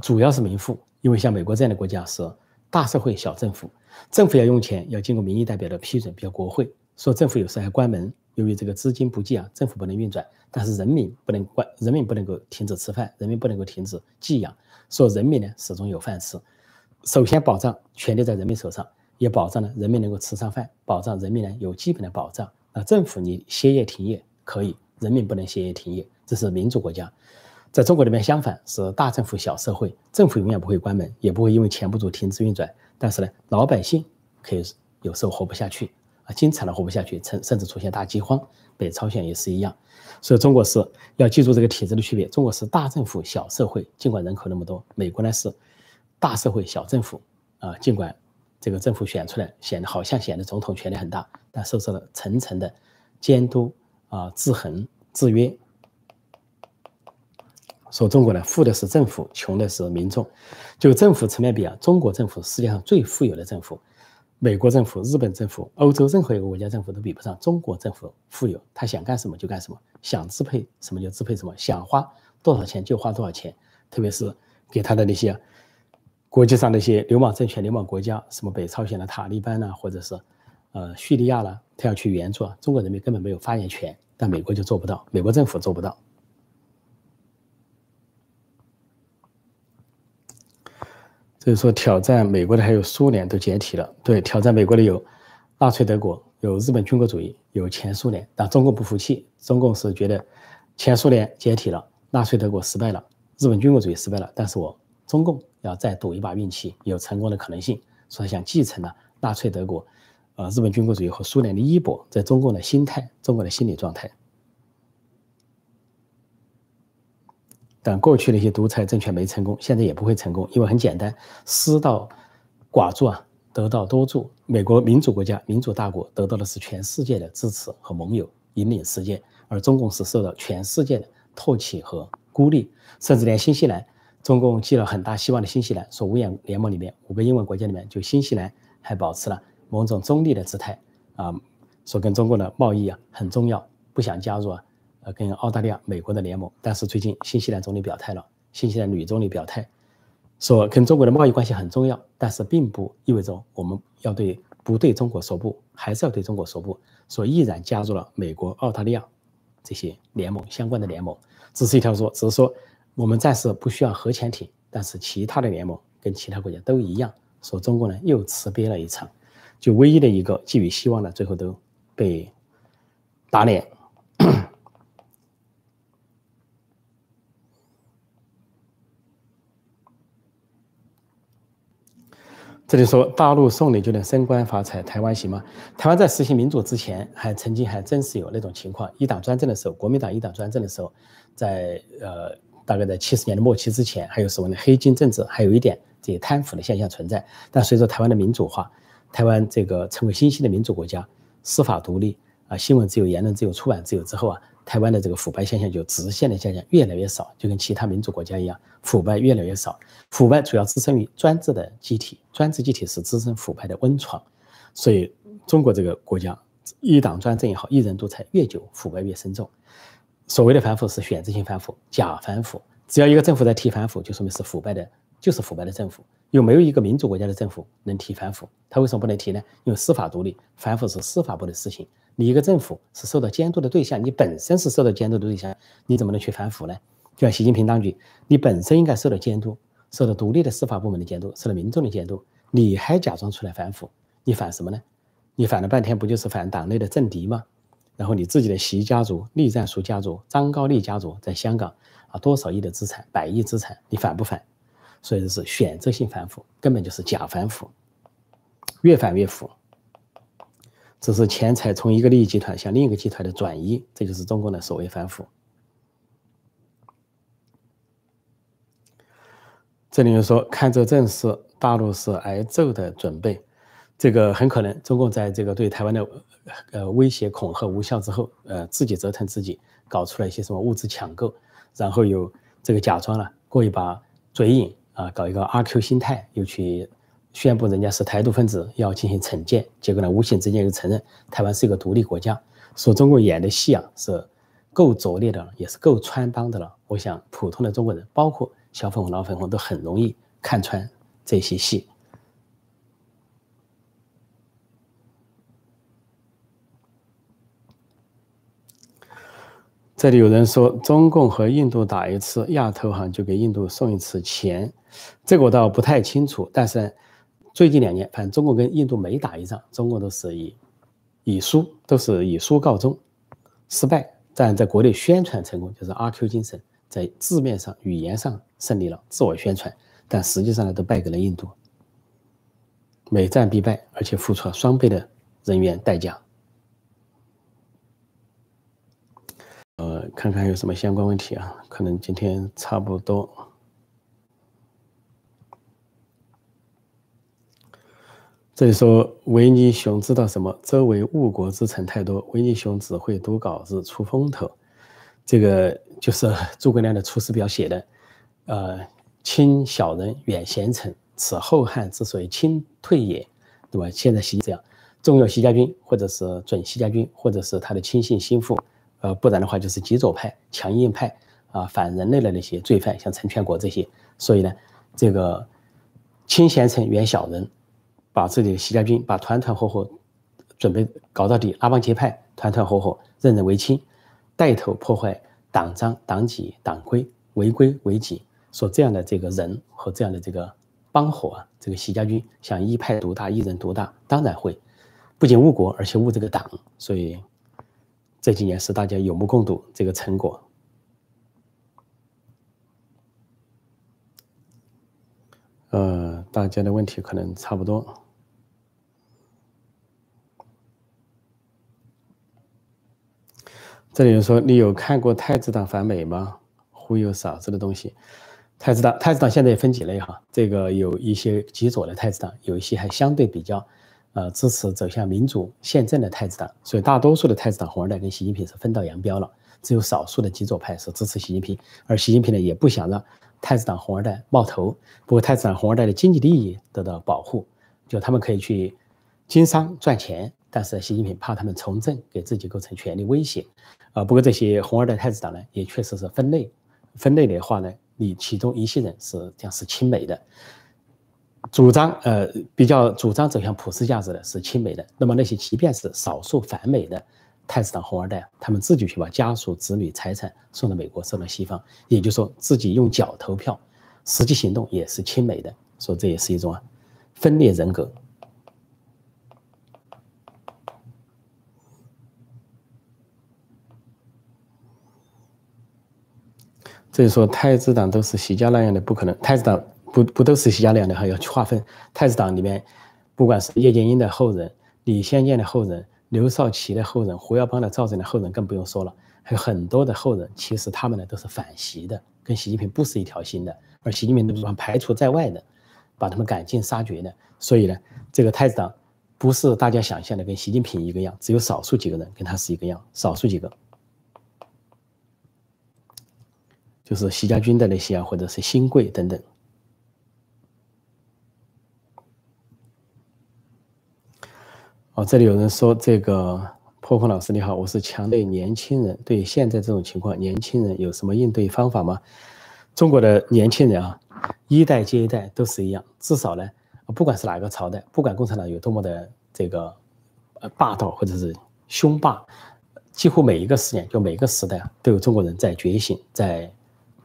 主要是民富，因为像美国这样的国家是大社会小政府，政府要用钱要经过民意代表的批准，比如国会说政府有时还关门，由于这个资金不济啊，政府不能运转。但是人民不能关，人民不能够停止吃饭，人民不能够停止寄养，说人民呢始终有饭吃。首先保障权力在人民手上，也保障了人民能够吃上饭，保障人民呢有基本的保障。那政府你歇业停业可以，人民不能歇业停业，这是民主国家。在中国里面，相反是大政府小社会，政府永远不会关门，也不会因为钱不足停止运转。但是呢，老百姓可以有时候活不下去啊，经常的活不下去，甚甚至出现大饥荒。北朝鲜也是一样，所以中国是要记住这个体制的区别。中国是大政府小社会，尽管人口那么多；美国呢是大社会小政府啊，尽管这个政府选出来显得好像显得总统权力很大，但受到了层层的监督啊、制衡、制约。说中国呢，富的是政府，穷的是民众。就政府层面比啊，中国政府世界上最富有的政府，美国政府、日本政府、欧洲任何一个国家政府都比不上中国政府富有。他想干什么就干什么，想支配什么就支配什么，想花多少钱就花多少钱。特别是给他的那些国际上那些流氓政权、流氓国家，什么北朝鲜的塔利班呐，或者是呃叙利亚啦，他要去援助，中国人民根本没有发言权。但美国就做不到，美国政府做不到。所以说，挑战美国的还有苏联都解体了。对，挑战美国的有纳粹德国，有日本军国主义，有前苏联。但中共不服气，中共是觉得前苏联解体了，纳粹德国失败了，日本军国主义失败了。但是我中共要再赌一把运气，有成功的可能性，所以想继承了纳粹德国、呃日本军国主义和苏联的衣钵，在中共的心态、中国的心理状态。但过去的一些独裁政权没成功，现在也不会成功，因为很简单，失道寡助啊，得道多助。美国民主国家、民主大国得到的是全世界的支持和盟友，引领世界；而中共是受到全世界的唾弃和孤立，甚至连新西兰，中共寄了很大希望的新西兰，说五眼联盟里面五个英文国家里面，就新西兰还保持了某种中立的姿态啊，说跟中国的贸易啊很重要，不想加入啊。跟澳大利亚、美国的联盟，但是最近新西兰总理表态了，新西兰女总理表态说，跟中国的贸易关系很重要，但是并不意味着我们要对不对中国说不，还是要对中国说不，所以毅然加入了美国、澳大利亚这些联盟相关的联盟，只是一条说，只是说我们暂时不需要核潜艇，但是其他的联盟跟其他国家都一样，说中国呢又吃瘪了一场，就唯一的一个寄予希望的，最后都被打脸。这里说大陆送礼就能升官发财，台湾行吗？台湾在实行民主之前，还曾经还真是有那种情况，一党专政的时候，国民党一党专政的时候，在呃大概在七十年的末期之前，还有所谓的黑金政治，还有一点这些贪腐的现象存在。但随着台湾的民主化，台湾这个成为新兴的民主国家，司法独立啊，新闻自由、言论自由、出版自由之后啊。台湾的这个腐败现象就直线的下降，越来越少，就跟其他民主国家一样，腐败越来越少。腐败主要滋生于专制的机体，专制机体是滋生腐败的温床。所以中国这个国家一党专政也好，一人独裁越久，腐败越深重。所谓的反腐是选择性反腐、假反腐，只要一个政府在提反腐，就说明是腐败的，就是腐败的政府。有没有一个民主国家的政府能提反腐？他为什么不能提呢？因为司法独立，反腐是司法部的事情。你一个政府是受到监督的对象，你本身是受到监督的对象，你怎么能去反腐呢？就像习近平当局，你本身应该受到监督，受到独立的司法部门的监督，受到民众的监督，你还假装出来反腐，你反什么呢？你反了半天，不就是反党内的政敌吗？然后你自己的习家族、栗战书家族、张高丽家族在香港啊，多少亿的资产，百亿资产，你反不反？所以这是选择性反腐，根本就是假反腐，越反越腐。只是钱财从一个利益集团向另一个集团的转移，这就是中共的所谓反腐。这里面说，看这阵势，大陆是挨揍的准备，这个很可能中共在这个对台湾的呃威胁恐吓无效之后，呃自己折腾自己，搞出来一些什么物资抢购，然后有这个假装了过一把嘴瘾啊，搞一个阿 Q 心态，又去。宣布人家是台独分子，要进行惩戒，结果呢，无形之间又承认台湾是一个独立国家。说中国演的戏啊，是够拙劣的了，也是够穿帮的了。我想，普通的中国人，包括小粉红、老粉红，都很容易看穿这些戏。这里有人说，中共和印度打一次亚投行就给印度送一次钱，这个我倒不太清楚，但是。最近两年，反正中国跟印度没打一仗，中国都是以以输，都是以输告终，失败。但在国内宣传成功，就是阿 Q 精神，在字面上、语言上胜利了，自我宣传。但实际上呢，都败给了印度。每战必败，而且付出了双倍的人员代价。呃，看看有什么相关问题啊？可能今天差不多。这里说维尼熊知道什么？周围误国之臣太多，维尼熊只会读稿子出风头。这个就是诸葛亮的《出师表》写的。呃，亲小人，远贤臣，此后汉之所以亲退也。对吧？现在习这样，重用习家军，或者是准习家军，或者是他的亲信心腹，呃，不然的话就是极左派、强硬派啊，反人类的那些罪犯，像陈全国这些。所以呢，这个亲贤臣远小人，把自己的习家军把团团伙伙准备搞到底，拉帮结派，团团伙伙任人唯亲，带头破坏党章、党纪、党规，违规违纪。说这样的这个人和这样的这个。帮火啊！这个习家军想一派独大、一人独大，当然会不仅误国，而且误这个党。所以这几年是大家有目共睹这个成果。呃，大家的问题可能差不多。这里有说，你有看过太子党反美吗？忽悠嫂子的东西。太子党，太子党现在也分几类哈，这个有一些极左的太子党，有一些还相对比较，呃，支持走向民主宪政的太子党。所以大多数的太子党红二代跟习近平是分道扬镳了，只有少数的极左派是支持习近平，而习近平呢也不想让太子党红二代冒头。不过太子党红二代的经济利益得到保护，就他们可以去经商赚钱，但是习近平怕他们从政给自己构成权力威胁。啊，不过这些红二代太子党呢，也确实是分类，分类的话呢。你其中一些人是这样是亲美的，主张呃比较主张走向普世价值的是亲美的。那么那些即便是少数反美的太子党红二代，他们自己去把家属、子女、财产送到美国，送到西方，也就是说自己用脚投票，实际行动也是亲美的。所以这也是一种分裂人格。所以说，太子党都是习家那样的，不可能。太子党不不都是习家那样的，还要去划分。太子党里面，不管是叶剑英的后人、李先念的后人、刘少奇的后人、胡耀邦的赵震的后人，更不用说了，还有很多的后人。其实他们呢都是反习的，跟习近平不是一条心的，而习近平都是排除在外的，把他们赶尽杀绝的。所以呢，这个太子党不是大家想象的跟习近平一个样，只有少数几个人跟他是一个样，少数几个。就是习家军的那些啊，或者是新贵等等。哦，这里有人说这个破破老师你好，我是强烈年轻人，对现在这种情况，年轻人有什么应对方法吗？中国的年轻人啊，一代接一代都是一样，至少呢，不管是哪个朝代，不管共产党有多么的这个呃霸道或者是凶霸，几乎每一个十年，就每个时代啊，都有中国人在觉醒，在。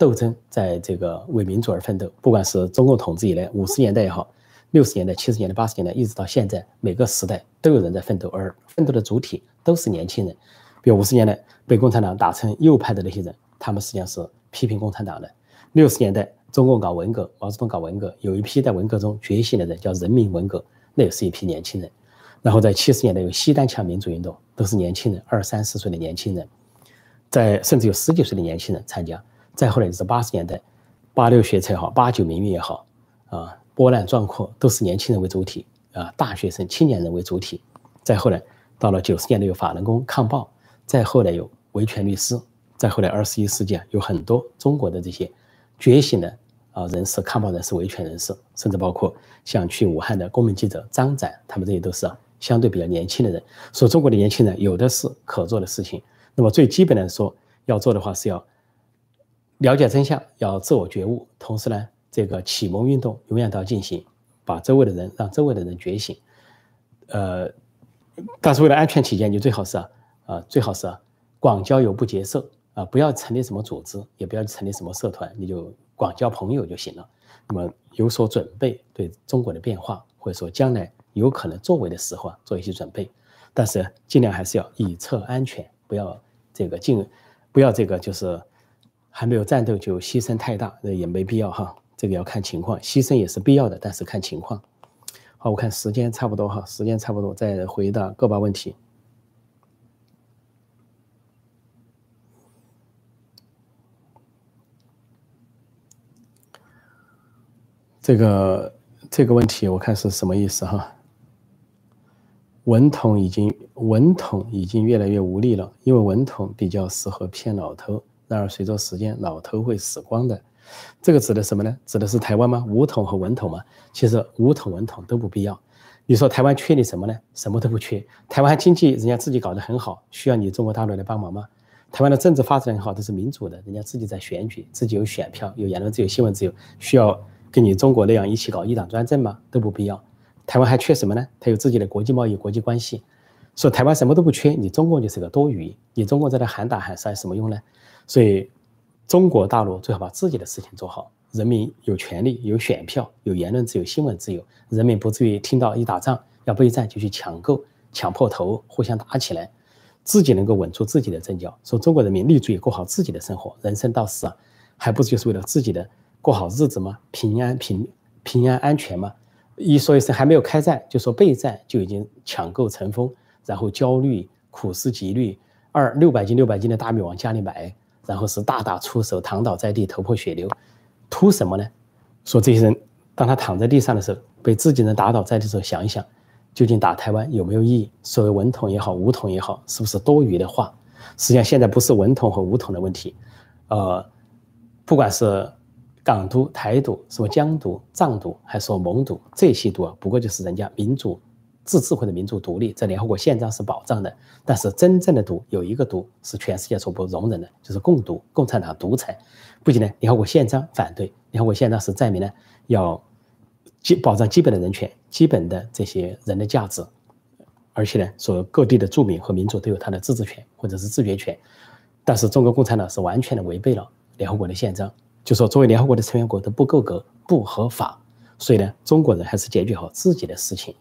斗争在这个为民主而奋斗，不管是中共统治以来五十年代也好，六十年代、七十年代、八十年代，一直到现在，每个时代都有人在奋斗，而奋斗的主体都是年轻人。比如五十年代被共产党打成右派的那些人，他们实际上是批评共产党的；六十年代中共搞文革，毛泽东搞文革，有一批在文革中觉醒的人叫人民文革，那也是一批年轻人。然后在七十年代有西单枪民主运动，都是年轻人，二三十岁的年轻人，在甚至有十几岁的年轻人参加。再后来就是八十年代，八六学测也好，八九民运也好，啊，波澜壮阔，都是年轻人为主体啊，大学生、青年人为主体。再后来到了九十年代有法轮功抗暴，再后来有维权律师，再后来二十一世纪啊，有很多中国的这些觉醒的啊人士、抗暴人士、维权人士，甚至包括像去武汉的公民记者张展，他们这些都是相对比较年轻的人。说中国的年轻人有的是可做的事情，那么最基本的说要做的话是要。了解真相，要自我觉悟，同时呢，这个启蒙运动永远都要进行，把周围的人让周围的人觉醒。呃，但是为了安全起见，你最好是啊，啊，最好是啊，广交友不结社啊，不要成立什么组织，也不要成立什么社团，你就广交朋友就行了。那么有所准备，对中国的变化或者说将来有可能作为的时候啊，做一些准备。但是尽量还是要以策安全，不要这个进，不要这个就是。还没有战斗就牺牲太大，那也没必要哈。这个要看情况，牺牲也是必要的，但是看情况。好，我看时间差不多哈，时间差不多，再回答个把问题。这个这个问题我看是什么意思哈？文统已经文统已经越来越无力了，因为文统比较适合骗老头。然而，随着时间，老头会死光的。这个指的什么呢？指的是台湾吗？武统和文统吗？其实武统、文统都不必要。你说台湾缺你什么呢？什么都不缺。台湾经济人家自己搞得很好，需要你中国大陆来帮忙吗？台湾的政治发展很好，都是民主的，人家自己在选举，自己有选票，有言论自由、新闻自由，需要跟你中国那样一起搞一党专政吗？都不必要。台湾还缺什么呢？它有自己的国际贸易、国际关系。说台湾什么都不缺，你中共就是个多余。你中共在那喊打喊杀有什么用呢？所以中国大陆最好把自己的事情做好。人民有权利、有选票、有言论自由、新闻自由，人民不至于听到一打仗要备战就去抢购、抢破头，互相打起来。自己能够稳住自己的阵脚，说中国人民立足于过好自己的生活，人生到死啊，还不就是为了自己的过好日子吗？平安平平安安全吗？一说一声还没有开战，就说备战就已经抢购成风，然后焦虑、苦思极虑。二六百斤六百斤的大米往家里买，然后是大打出手，躺倒在地，头破血流。图什么呢？说这些人，当他躺在地上的时候，被自己人打倒在地的时候，想一想，究竟打台湾有没有意义？所谓文统也好，武统也好，是不是多余的话？实际上，现在不是文统和武统的问题，呃，不管是港独、台独，什么疆独、藏独，还是说蒙独，这些独啊，不过就是人家民主、自治或者民主独立，在联合国宪章是保障的。但是真正的独有一个独是全世界所不容忍的，就是共独，共产党独裁。不仅呢，联合国宪章反对，联合国宪章是载明呢要基保障基本的人权、基本的这些人的价值，而且呢，说各地的住民和民族都有他的自治权或者是自觉权。但是中国共产党是完全的违背了联合国的宪章，就说作为联合国的成员国都不够格、不合法。所以呢，中国人还是解决好自己的事情，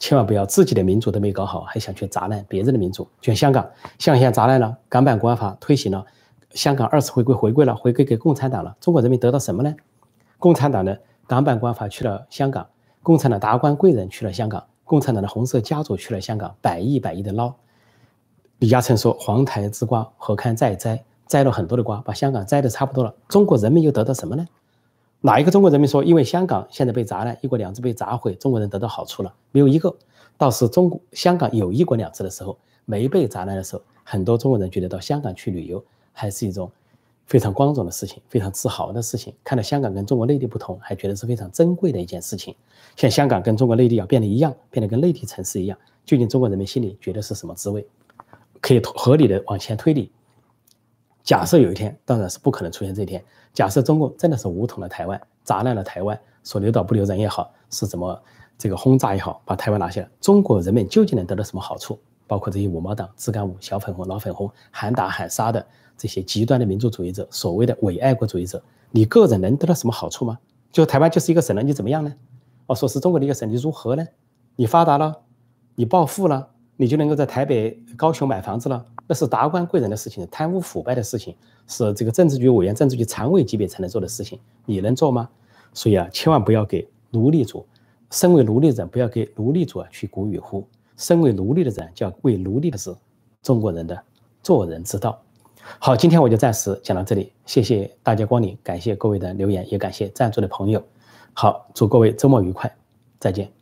千万不要自己的民主都没搞好，还想去砸烂别人的民主。就像香港，香港现在砸烂了，港版国安法推行了。香港二次回归回归了，回归给共产党了。中国人民得到什么呢？共产党的港版国安法去了香港，共产党达官贵人去了香港，共产党的红色家族去了香港，百亿百亿的捞。李嘉诚说：“黄台之瓜何堪再摘？摘了很多的瓜，把香港摘的差不多了。中国人民又得到什么呢？哪一个中国人民说，因为香港现在被砸烂，一国两制被砸毁，中国人得到好处了？没有一个。倒是中国香港有一国两制的时候，没被砸烂的时候，很多中国人觉得到香港去旅游。”还是一种非常光荣的事情，非常自豪的事情。看到香港跟中国内地不同，还觉得是非常珍贵的一件事情。像香港跟中国内地要变得一样，变得跟内地城市一样，究竟中国人民心里觉得是什么滋味？可以合理的往前推理。假设有一天，当然是不可能出现这一天。假设中国真的是武统了台湾，砸烂了台湾，说留岛不留人也好，是怎么这个轰炸也好，把台湾拿下来，中国人民究竟能得到什么好处？包括这些五毛党、自干五、小粉红、老粉红，喊打喊杀的。这些极端的民族主义者，所谓的伪爱国主义者，你个人能得到什么好处吗？就台湾就是一个省了，你怎么样呢？哦，说是中国的一个省，你如何呢？你发达了，你暴富了，你就能够在台北、高雄买房子了？那是达官贵人的事情，贪污腐败的事情，是这个政治局委员、政治局常委级别才能做的事情，你能做吗？所以啊，千万不要给奴隶主，身为奴隶人，不要给奴隶主啊去鼓与呼。身为奴隶的人，就要为奴隶的是中国人的做人之道。好，今天我就暂时讲到这里，谢谢大家光临，感谢各位的留言，也感谢赞助的朋友。好，祝各位周末愉快，再见。